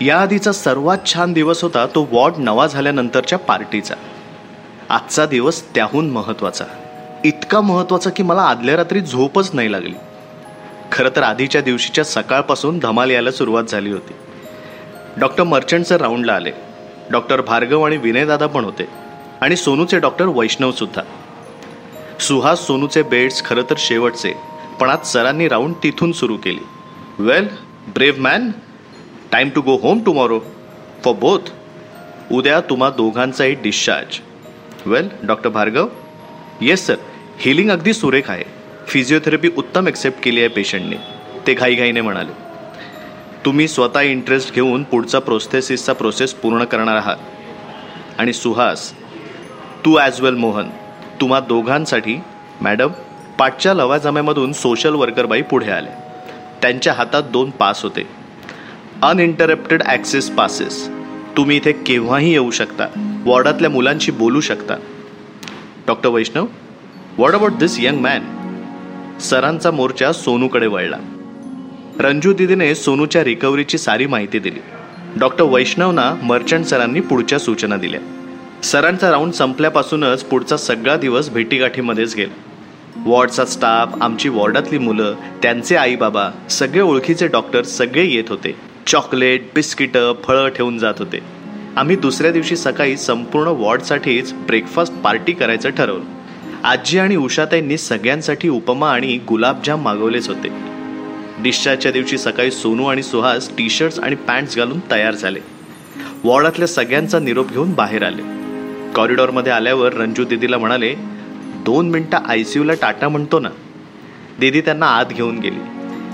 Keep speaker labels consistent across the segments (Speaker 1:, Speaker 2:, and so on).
Speaker 1: याआधीचा सर्वात छान दिवस होता तो वॉर्ड नवा झाल्यानंतरच्या पार्टीचा. आजचा दिवस त्याहून महत्त्वाचा इतका महत्त्वाचा की मला आदल्या रात्री झोपच नाही लागली. खरं तर आधीच्या दिवशीच्या सकाळपासून धमाल यायला सुरुवात झाली होती. डॉक्टर मर्चंट सर राऊंडला आले. डॉक्टर भार्गव आणि विनयदादा पण होते. आणि सोनूचे डॉक्टर वैष्णवसुद्धा सुहास सोनूचे बेड्स खरं तर शेवटचे. पण आज सरांनी राऊंड तिथून सुरू केली. Well brave man time to go home tomorrow for both उद्या तुम्हा दोघांचाही discharge well doctor Bhargav yes sir healing अगदी सुरेख आहे. फिजिओथेरपी उत्तम एक्सेप्ट केली आहे पेशंटने ते घाईघाईने म्हणाले. तुम्ही स्वतः इंटरेस्ट घेऊन पुढचा प्रोस्थेसिसचा प्रोसेस पूर्ण करणार आहात. आणि सुहास तू ॲज वेल मोहन. तुम्हा दोघांसाठी मॅडम पाठच्या लवाजम्यामधून सोशल वर्करबाई पुढे आल्या त्यांच्या हातात दोन पास होते. अनइंटरप्टेड ॲक्सेस पासेस तुम्ही इथे केव्हाही येऊ शकता. वॉर्डातल्या मुलांशी बोलू शकता. Doctor Vaishnav what about this young man सरांचा मोर्चा सोनूकडे वळला. रंजू दिदीने सोनूच्या रिकव्हरीची सारी माहिती दिली. डॉक्टर वैष्णवना मर्चंट सरांनी पुढच्या सूचना दिल्या. सरांचा राऊंड संपल्यापासूनच पुढचा सगळा दिवस भेटीगाठीमध्येच गेला. वॉर्डचा स्टाफ आमची वॉर्डातली मुलं त्यांचे आई बाबा सगळे ओळखीचे डॉक्टर सगळे येत होते. चॉकलेट बिस्किटं फळं ठेवून जात होते. आम्ही दुसऱ्या दिवशी सकाळी संपूर्ण वॉर्डसाठीच ब्रेकफास्ट पार्टी करायचं ठरवलं. आजी आणि उषाताईंनी सगळ्यांसाठी उपमा आणि गुलाबजाम मागवलेच होते. डिस्चार्जच्या दिवशी सकाळी सोनू आणि सुहास टी शर्ट्स आणि पॅन्ट्स घालून तयार झाले. वॉर्डातल्या सगळ्यांचा निरोप घेऊन बाहेर आले. कॉरिडॉरमध्ये आल्यावर रंजू दिदीला म्हणाले दोन मिनटं आय सी यूला टाटा म्हणतो ना. दिदी त्यांना आत घेऊन गेली.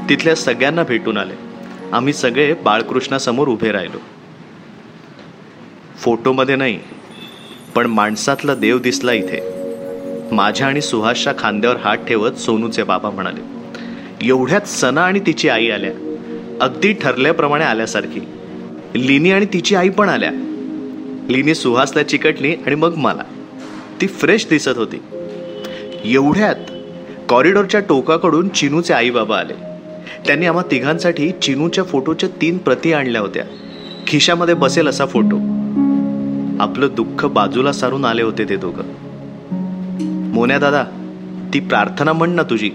Speaker 1: तिथल्या सगळ्यांना भेटून आले. आम्ही सगळे बाळकृष्णासमोर उभे राहिलो. फोटोमध्ये नाही पण माणसातला देव दिसला इथे. माझ्या आणि सुहासच्या खांद्यावर हात ठेवत सोनूचे बाबा म्हणाले एवढ्यात सना आणि तिची आई आल्या. अगदी ठरल्याप्रमाणे आल्यासारखी. लिनी आणि तिची आई पण आल्या. लिनी सुहासला चिकटली आणि मग मला. ती फ्रेश दिसत होती. एवढ्यात कॉरिडॉरच्या टोकाकडून चिनूचे आई बाबा आले. त्यांनी आम्हा तिघांसाठी चिनूच्या फोटोच्या तीन प्रती आणल्या होत्या. खिशामध्ये बसेल असा फोटो. आपलं दुःख बाजूला सारून आले होते ते दोघं. मोन्या दादा ती प्रार्थना म्हण ना तुझी.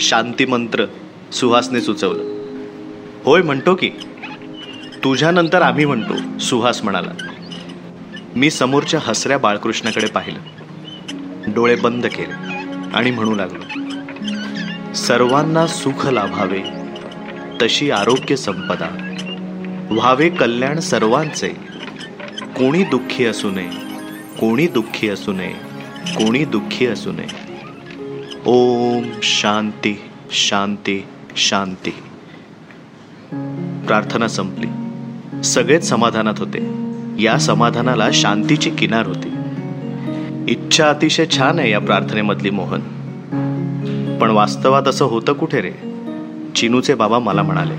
Speaker 1: शांती मंत्र सुहासने सुचवलं. होय म्हणतो की. तुझ्यानंतर आम्ही म्हणतो सुहास म्हणाला. मी समोरच्या हसऱ्या बाळकृष्णाकडे पाहिलं. डोळे बंद केले आणि म्हणू लागलो. सर्वांना सुख लाभावे. तशी आरोग्य संपदा. व्हावे कल्याण सर्वांचे. कोणी दुःखी असू नये कोणी दुःखी असू नये कोणी दुःखी असू नये. ओम शांती शांती शांती. प्रार्थना संपली. सगळेच समाधानात होते. या समाधानाला शांतीची किनार होती. इच्छा अतिशय छान आहे या प्रार्थनेमधली मोहन. पण वास्तवात असं होतं कुठे रे? चिनूचे बाबा मला म्हणाले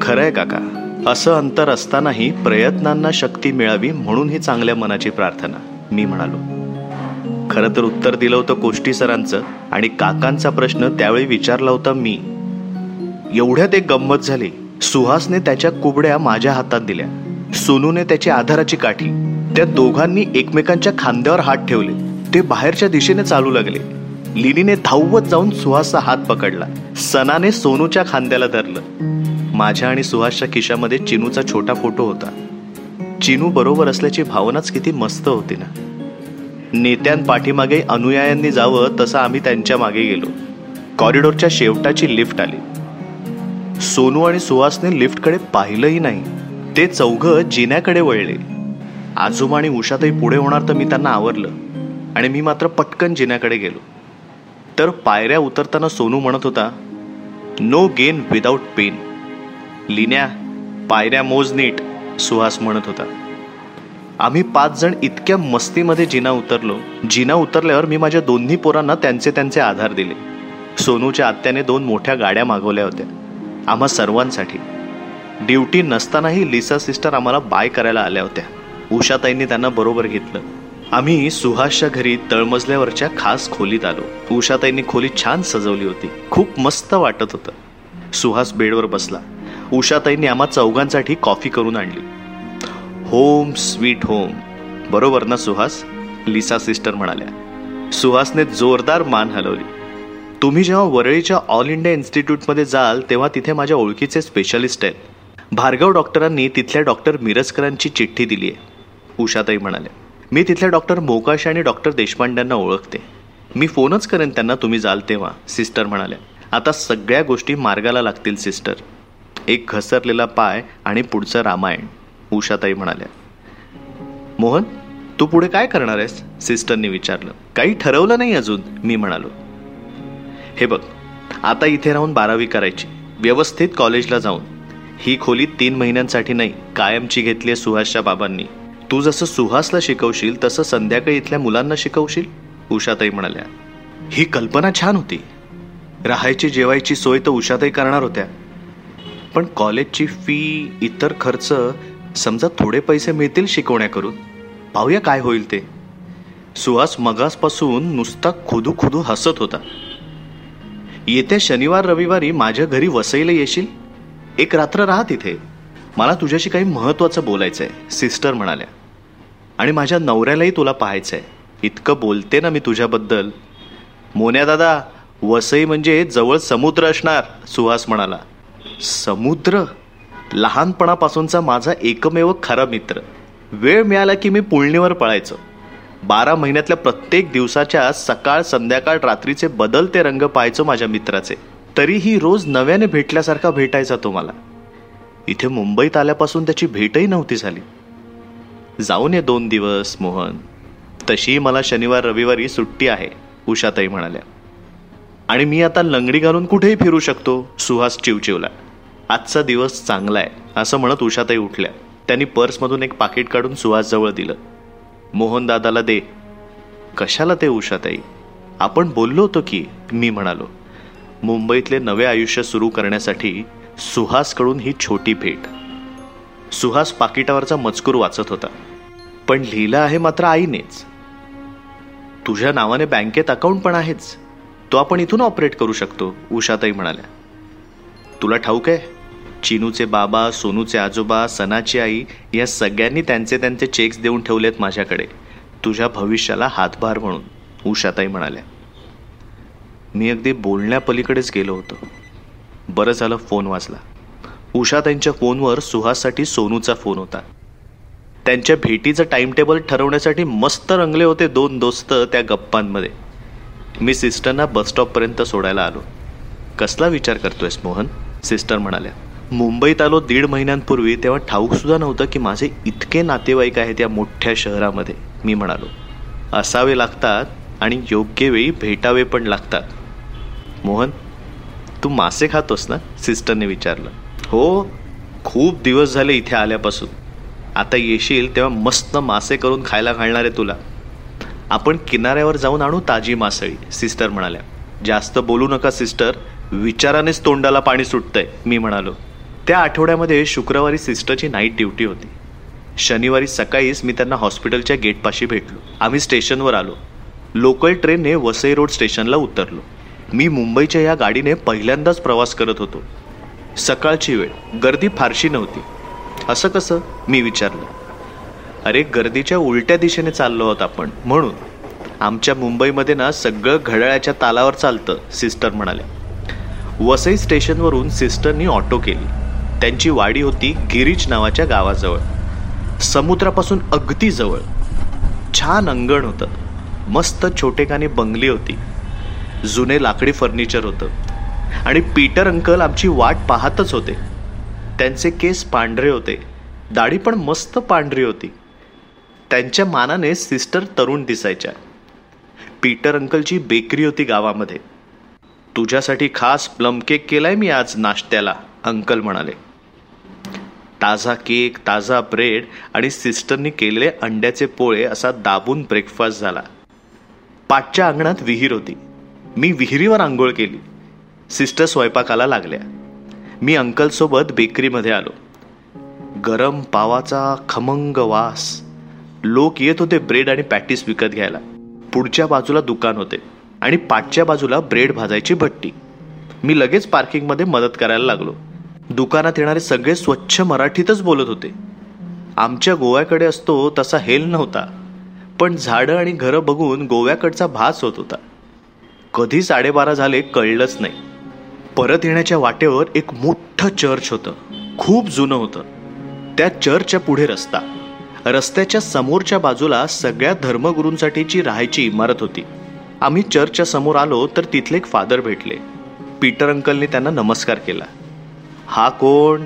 Speaker 1: खरंय काका असं अंतर असतानाही प्रयत्नांना शक्ती मिळावी म्हणून ही चांगल्या मनाची प्रार्थना. मी म्हणालो खरं तर उत्तर दिलं होतं कोष्टी सरांचं आणि काकांचा प्रश्न त्यावेळी विचारला होता मी. एवढ्यात एक गंमत झाली. सुहासने त्याच्या कुबड्या माझ्या हातात दिल्या. सोनूने त्याची आधाराची काठी त्या दोघांनी एकमेकांच्या खांद्यावर हात ठेवले. ते बाहेरच्या दिशेने चालू लागले. लिनीने धावत जाऊन सुहासचा हात पकडला. सनाने सोनूच्या खांद्याला धरलं. माझ्या आणि सुहासच्या खिशामध्ये चिनूचा छोटा फोटो होता. चिनू बरोबर असल्याची भावनाच किती मस्त होती ना. नेत्यांपाठीमागे अनुयायांनी जावं तसं आम्ही त्यांच्या मागे गेलो. कॉरिडॉरच्या शेवटाची लिफ्ट आली. सोनू आणि सुहासने लिफ्टकडे पाहिलंही नाही. ते चौघं जिन्याकडे वळले. आजोबा आणि उषाताई पुढे होणार तर मी त्यांना आवरलं. आणि मी मात्र पटकन जिन्याकडे गेलो. तर पायऱ्या उतरताना सोनू म्हणत होता नो गेन विदाऊट पेन लिन्या पायऱ्या मोज नीट सुहास म्हणत होता. आम्ही पाच जण इतक्या मस्तीमध्ये जिना उतरलो. जिना उतरल्यावर मी माझ्या दोन्ही पोरांना त्यांचे त्यांचे आधार दिले. सोनूच्या आत्याने दोन मोठ्या गाड्या मागवल्या होत्या आम्हा सर्वांसाठी. ड्युटी नसतानाही लिसा सिस्टर आम्हाला बाय करायला आल्या होत्या. उषाताईंनी त्यांना बरोबर घेतलं. आम्ही सुहासच्या घरी तळमजल्यावरच्या खास खोलीत आलो. उषाताईंनी खोली छान सजवली होती. खूप मस्त वाटत होतं. सुहास बेडवर बसला. उषाताईंनी आम्हा चौघांसाठी कॉफी करून आणली. Home sweet home. बरोबर ना सुहास? लिसा सिस्टर म्हणाल्या. सुहासने जोरदार मान हलवली. तुम्ही जेव्हा वरळीच्या ऑल इंडिया इन्स्टिट्यूटमध्ये जाल तेव्हा तिथे माझ्या ओळखीचे स्पेशलिस्ट आहेत. भार्गव डॉक्टरांनी तिथल्या डॉक्टर मिरजकरांची चिठ्ठी दिली आहे उषाताई म्हणाल्या. मी तिथल्या डॉक्टर मोकाश आणि डॉक्टर देशपांड्यांना ओळखते. मी फोनच करेन त्यांना तुम्ही जाल तेव्हा सिस्टर म्हणाल्या. आता सगळ्या गोष्टी मार्गाला लागतील सिस्टर. एक घसरलेला पाय आणि पुढचं रामायण उषाताई म्हणाल्या. मोहन तू पुढे काय करणार आहेस? सिस्टरने विचारलं. काही ठरवलं नाही अजून मी म्हणालो. हे बघ आता इथे राहून बारावी करायची. व्यवस्थित कॉलेजला जाऊन. ही खोली तीन महिन्यांसाठी नाही कायमची घेतली आहे सुहासच्या बाबांनी. तू जसं सुहासला शिकवशील तसं संध्याकाळी इथल्या मुलांना शिकवशील उषाताई म्हणाल्या. ही कल्पना छान होती. राहायची जेवायची सोय तर उषाताई करणार होत्या. पण कॉलेजची फी इतर खर्च समजा थोडे पैसे मिळतील शिकवण्याकरून. पाहूया काय होईल ते. सुहास मगासपासून नुसता खुदू खुदू हसत होता. येत्या शनिवार रविवारी माझ्या घरी वसईला येशील? एक रात्र राहा तिथे. मला तुझ्याशी काही महत्वाचं बोलायचं आहे सिस्टर म्हणाल्या. आणि माझ्या नवऱ्यालाही तुला पाहायचं आहे इतकं बोलते ना मी तुझ्याबद्दल. मोन्या दादा वसई म्हणजे जवळ समुद्र असणार सुहास म्हणाला. समुद्र? लहानपणापासूनचा माझा एकमेव खरा मित्र. वेळ मिळाला की मी पुळणीवर पळायचो. बारा महिन्यातल्या प्रत्येक दिवसाच्या सकाळ संध्याकाळ रात्रीचे बदलते रंग पाहायचो माझ्या मित्राचे. तरीही रोज नव्याने भेटल्यासारखा भेटायचा तो मला. इथे मुंबईत आल्यापासून त्याची भेटही नव्हती झाली. जाऊन ये दोन दिवस मोहन. तशी मला शनिवार रविवारी सुट्टी आहे उषाताई म्हणाल्या. आणि मी आता लंगडी घालून कुठेही फिरू शकतो सुहास चिवचिवला. आजचा दिवस चांगला आहे असं म्हणत उषाताई उठल्या. त्यांनी पर्समधून एक पाकिट काढून सुहासजवळ दिलं. मोहन दादाला दे. कशाला ते उषाताई? आपण बोललो होतो की मी म्हणालो. मुंबईतले नवे आयुष्य सुरू करण्यासाठी सुहासकडून ही छोटी भेट. सुहास पाकिटावरचा मजकूर वाचत होता. पण लिहिलं आहे मात्र आईनेच. तुझ्या नावाने बँकेत अकाउंट पण आहेच. तो आपण इथून ऑपरेट करू शकतो उषाताई म्हणाल्या. तुला ठाऊक आहे चिनूचे बाबा सोनूचे आजोबा सनाची आई या सगळ्यांनी त्यांचे त्यांचे चेक्स देऊन ठेवलेत माझ्याकडे. तुझ्या भविष्याला हातभार म्हणून उषाताई म्हणाल्या. मी अगदी बोलण्यापलीकडेच गेलो होतो. बरं झालं फोन वाजला. उषाताईंच्या फोनवर सुहाससाठी सोनूचा फोन होता. त्यांच्या भेटीचं टाईमटेबल ठरवण्यासाठी मस्त रंगले होते दोन दोस्त त्या गप्पांमध्ये. मी सिस्टरना बसस्टॉपपर्यंत सोडायला आलो. कसला विचार करतोयस मोहन? सिस्टर म्हणाल्या. मुंबईत आलो दीड महिन्यांपूर्वी तेव्हा ठाऊकसुद्धा नव्हतं की माझे इतके नातेवाईक आहेत या मोठ्या शहरामध्ये मी म्हणालो. असावे लागतात आणि योग्य वेळी भेटावे पण लागतात. मोहन तू मासे खातोस ना? सिस्टरने विचारलं. हो खूप दिवस झाले इथे आल्यापासून. आता येशील तेव्हा मस्त मासे करून खायला घालणार आहे तुला. आपण किनाऱ्यावर जाऊन आणू ताजी मासळी सिस्टर म्हणाल्या. जास्त बोलू नका सिस्टर. विचारानेच तोंडाला पाणी सुटतंय मी म्हणालो. त्या आठवड्यामध्ये शुक्रवारी सिस्टरची नाईट ड्युटी होती. शनिवारी सकाळीच मी त्यांना हॉस्पिटलच्या गेटपाशी भेटलो. आम्ही स्टेशनवर आलो. लोकल ट्रेनने वसई रोड स्टेशनला उतरलो. मी मुंबईच्या या गाडीने पहिल्यांदाच प्रवास करत होतो. सकाळची वेळ. गर्दी फारशी नव्हती. असं कसं? मी विचारलं. अरे गर्दीच्या उलट्या दिशेने चाललो आहोत आपण म्हणून. आमच्या मुंबईमध्ये ना सगळं घड्याळ्याच्या तालावर चालतं सिस्टर म्हणाल्या वसई स्टेशनवरून सिस्टरनी ऑटो केली. त्यांची वाडी होती गिरीज नावाच्या गावाजवळ. समुद्रापासून अगदी जवळ. छान अंगण होतं. मस्त छोटेखानी बंगली होती. जुने लाकडी फर्निचर होतं. आणि पीटर अंकल आमची वाट पाहतच होते. त्यांचे केस पांढरे होते. दाढी पण मस्त पांढरी होती. त्यांच्या मानाने सिस्टर तरुण दिसायच्या. पीटर अंकलची बेकरी होती गावामध्ये. तुझ्यासाठी खास प्लम केक केलाय मी आज नाश्त्याला अंकल म्हणाले. ताजा केक ताजा ब्रेड आणि सिस्टरनी केलेले अंड्याचे पोळे असा दाबून ब्रेकफास्ट झाला. पाठच्या अंगणात विहीर होती. मी विहिरीवर आंघोळ केली. सिस्टर स्वयंपाकाला लागल्या. मी अंकलसोबत बेकरीमध्ये आलो. गरम पावाचा खमंग वास. लोक येत होते ब्रेड आणि पॅटीस विकत घ्यायला. पुढच्या बाजूला दुकान होते आणि पाठच्या बाजूला ब्रेड भाजायची भट्टी. मी लगेच पार्किंगमध्ये मदत करायला लागलो. दुकानात येणारे सगळे स्वच्छ मराठीतच बोलत होते. आमच्या गोव्याकडे असतो तसा हेल नव्हता पण झाडं आणि घरं बघून गोव्याकडचा भास होत होता. कधी साडेबारा झाले कळलंच नाही. परत येण्याच्या वाटेवर एक मोठं चर्च होतं. खूप जुनं होतं. त्या चर्चच्या पुढे रस्ता. रस्त्याच्या समोरच्या बाजूला सगळ्या धर्मगुरूंसाठीची राहायची इमारत होती. आम्ही चर्चच्या समोर आलो तर तिथले एक फादर भेटले. पीटर अंकलने त्यांना नमस्कार केला. हा कोण?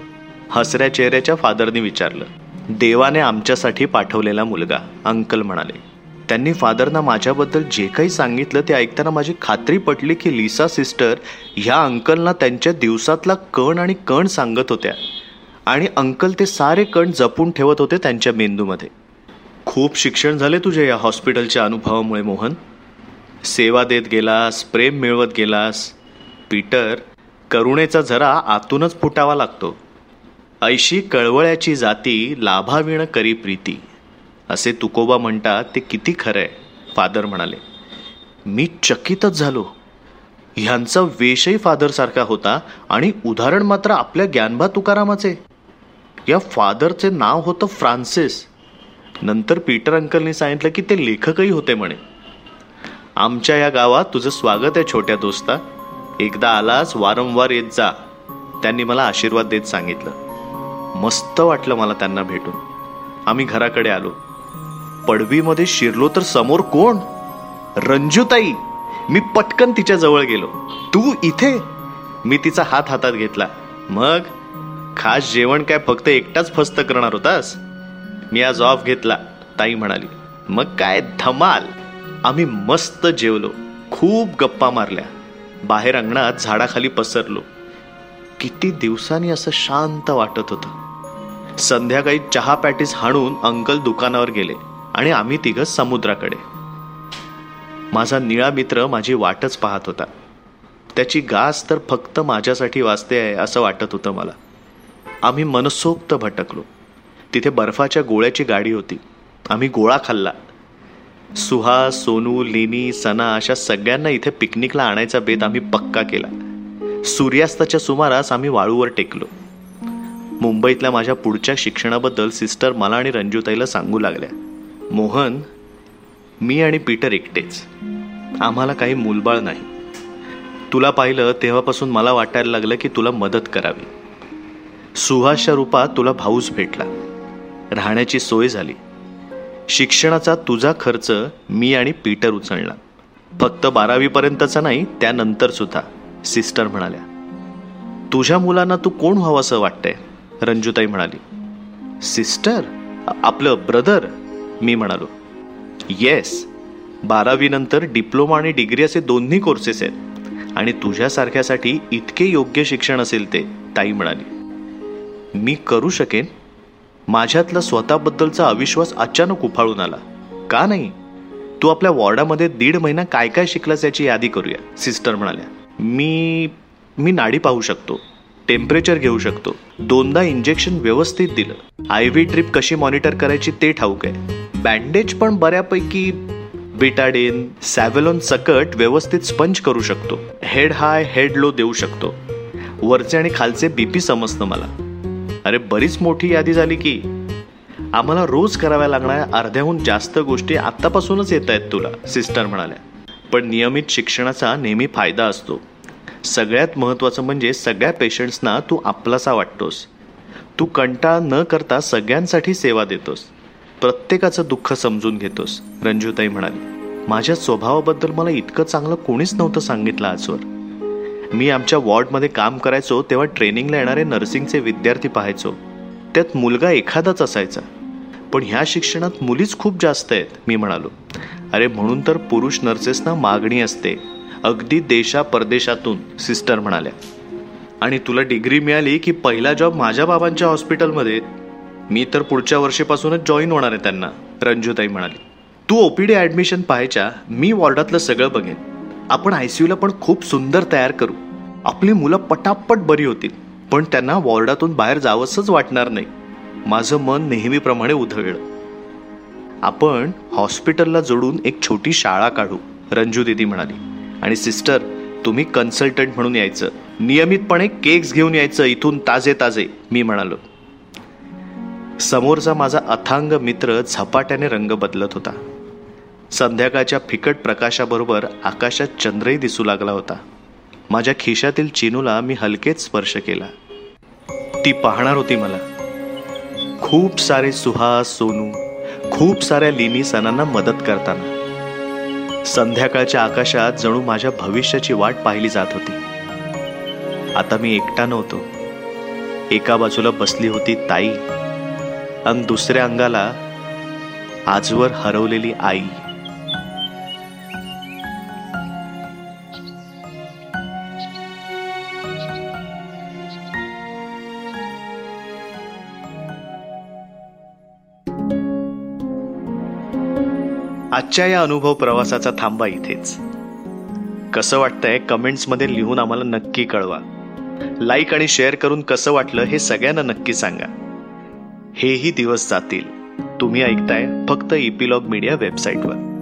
Speaker 1: हसऱ्या चेहऱ्याच्या फादरने विचारलं. देवाने आमच्यासाठी पाठवलेला मुलगा अंकल म्हणाले. त्यांनी फादरना माझ्याबद्दल जे काही सांगितलं ते ऐकताना माझी खात्री पटली की लिसा सिस्टर ह्या अंकलना त्यांच्या दिवसातला कण आणि कण सांगत होत्या. आणि अंकल ते सारे कण जपून ठेवत होते त्यांच्या मेंदूमध्ये. खूप शिक्षण झाले तुझे या हॉस्पिटलच्या अनुभवामुळे मोहन. सेवा देत गेलास प्रेम मिळवत गेलास. पीटर करुणेचा झरा आतूनच फुटावा लागतो. ऐशी कळवळ्याची जाती लाभाविण करी प्रीती. असे तुकोबा म्हणतात ते किती खरं आहे फादर म्हणाले. मी चकितच झालो. ह्यांचा वेशही फादरसारखा होता आणि उदाहरण मात्र आपल्या ज्ञानबा तुकारामाचे. या फादरचे नाव होतं फ्रान्सिस. नंतर पीटर अंकलनी सांगितलं की ते लेखकही होते म्हणे. आमच्या या गावात तुझं स्वागत आहे छोट्या दोस्ता. एकदा आलास वारंवार येत जा. त्यांनी मला आशीर्वाद देत सांगितलं. मस्त वाटलं मला त्यांना भेटून. आम्ही घराकडे आलो. पडवीमध्ये शिरलो तर समोर कोण? रंजूताई मी पटकन तिच्या जवळ गेलो. तू इथे? मी तिचा हात हातात घेतला. मग? खास जेवण काय फक्त एकटाच फस्त करणार होतास? मी आज ऑफ घेतला ताई म्हणाली. मग काय धमाल? आम्ही मस्त जेवलो. खूप गप्पा मारल्या. बाहेर अंगणात झाडाखाली पसरलो. किती दिवसांनी असं शांत वाटत होतं. संध्याकाळी चहा पॅटीस हाणून अंकल दुकानावर गेले. आणि आम्ही तिघं समुद्राकडे. माझा निळा मित्र माझी वाटच पाहत होता. त्याची गास तर फक्त माझ्यासाठी वाचते आहे असं वाटत होतं मला. आम्ही मनसोक्त भटकलो. तिथे बर्फाच्या गोळ्याची गाडी होती. आम्ही गोळा खाल्ला. सुहा सोनू लेनी सना अशा सगळ्यांना इथे पिकनिकला आणायचा बेत आम्ही पक्का केला. सूर्यास्ताच्या सुमारास आम्ही वाळूवर टेकलो. मुंबईतल्या माझ्या पुढच्या शिक्षणाबद्दल सिस्टर मला आणि रंजूताईला सांगू लागल्या. मोहन मी आणि पीटर एकटेच. आम्हाला काही मूलबाळ नाही. तुला पाहिलं तेव्हापासून मला वाटायला लागलं की तुला मदत करावी. सुहासच्या रूपात तुला भाऊच भेटला. राहण्याची सोय झाली. शिक्षणाचा तुझा खर्च मी आणि पीटर उचलला फक्त बारावीपर्यंतचा नाही त्यानंतर सुद्धा सिस्टर म्हणाल्या. तुझ्या मुलांना तू कोण व्हावंसं वाटतंय? रंजूताई म्हणाली. सिस्टर? आपलं ब्रदर? मी म्हणालो येस बारावीनंतर डिप्लोमा आणि डिग्री असे दोन्ही कोर्सेस आहेत आणि तुझ्यासारख्यासाठी इतके योग्य शिक्षण असेल ते ताई म्हणाली. मी करू शकेन? माझ्यातला स्वतःबद्दलचा अविश्वास अचानक उफाळून आला. का नाही? तू आपल्या वॉर्डामध्ये दीड महिना काय काय शिकलास याची यादी करूया सिस्टर म्हणाल्या. मी मी नाडी पाहू शकतो टेम्परेचर घेऊ शकतो दोनदा इंजेक्शन व्यवस्थित दिलं आय व्ही ट्रिप कशी मॉनिटर करायची ते ठाऊक आहे. बँडेज पण बऱ्यापैकी बिटाडेन सॅव्हेलॉन सकट व्यवस्थित स्पंज करू शकतो. हेड हाय हेड लो देऊ शकतो. वरचे आणि खालचे बीपी समजतं मला. अरे बरीच मोठी यादी झाली की. आम्हाला रोज कराव्या लागणाऱ्या अर्ध्याहून जास्त गोष्टी आत्तापासूनच येत आहेत तुला सिस्टर म्हणाल्या. पण नियमित शिक्षणाचा नेहमी फायदा असतो. सगळ्यात महत्त्वाचं म्हणजे सगळ्या पेशंट्सना तू आपलासा वाटतोस. तू कंटाळ न करता सगळ्यांसाठी सेवा देतोस. प्रत्येकाचं दुःख समजून घेतोस रंजूताई म्हणाली. माझ्या स्वभावाबद्दल मला इतकं चांगलं कोणीच नव्हतं सांगितलं आजवर. मी आमच्या वॉर्डमध्ये काम करायचो तेव्हा ट्रेनिंगला येणारे नर्सिंगचे विद्यार्थी पाहायचो. त्यात मुलगा एखादाच असायचा. पण ह्या शिक्षणात मुलीच खूप जास्त आहेत मी म्हणालो. अरे म्हणून तर पुरुष नर्सेसना मागणी असते. अगदी देशा परदेशातून सिस्टर म्हणाल्या. आणि तुला डिग्री मिळाली की पहिला जॉब माझ्या बाबांच्या हॉस्पिटलमध्ये? मी तर पुढच्या वर्षीपासूनच जॉईन होणार आहे त्यांना रंजूताई म्हणाली. तू ओपीडी ऍडमिशन पाहायच्या मी वॉर्डातलं सगळं बघेन. आपण आयसीयूला पण खूप सुंदर तयार करू. आपली मुलं पटापट बरी होतील पण त्यांना वॉर्डातून बाहेर जावंसच वाटणार नाही. माझं मन नेहमीप्रमाणे उधळलं. आपण हॉस्पिटलला जोडून एक छोटी शाळा काढू रंजू दिदी म्हणाली. आणि सिस्टर तुम्ही कन्सल्टंट म्हणून यायचं. नियमितपणे केक्स घेऊन यायचं इथून ताजे ताजे मी म्हणालो. समोरचा माझा अथांग मित्र झपाट्याने रंग बदलत होता. संध्याकाळच्या फिकट प्रकाशाबरोबर आकाशात चंद्रही दिसू लागला होता. माझ्या खिशातील चिनूला मी हलकेच स्पर्श केला. ती पाहणार होती मला. खूप सारे सुहास सोनू खूप साऱ्या लिनी सणांना मदत करताना. संध्याकाळच्या आकाशात जणू माझ्या भविष्याची वाट पाहिली जात होती. आता मी एकटा नव्हतो. एका बाजूला बसली होती ताई. आणि दुसऱ्या अंगाला आजवर हरवलेली आई. आजच्या या अनुभव प्रवासाचा थांबा इथेच. कसं वाटतंय कमेंट्समध्ये लिहून आम्हाला नक्की कळवा. लाईक आणि शेअर करून कसं वाटलं हे सगळ्यांना नक्की सांगा. हेही दिवस जातील. तुम्ही ऐकताय फक्त इपिलॉग मीडिया वेबसाईटवर.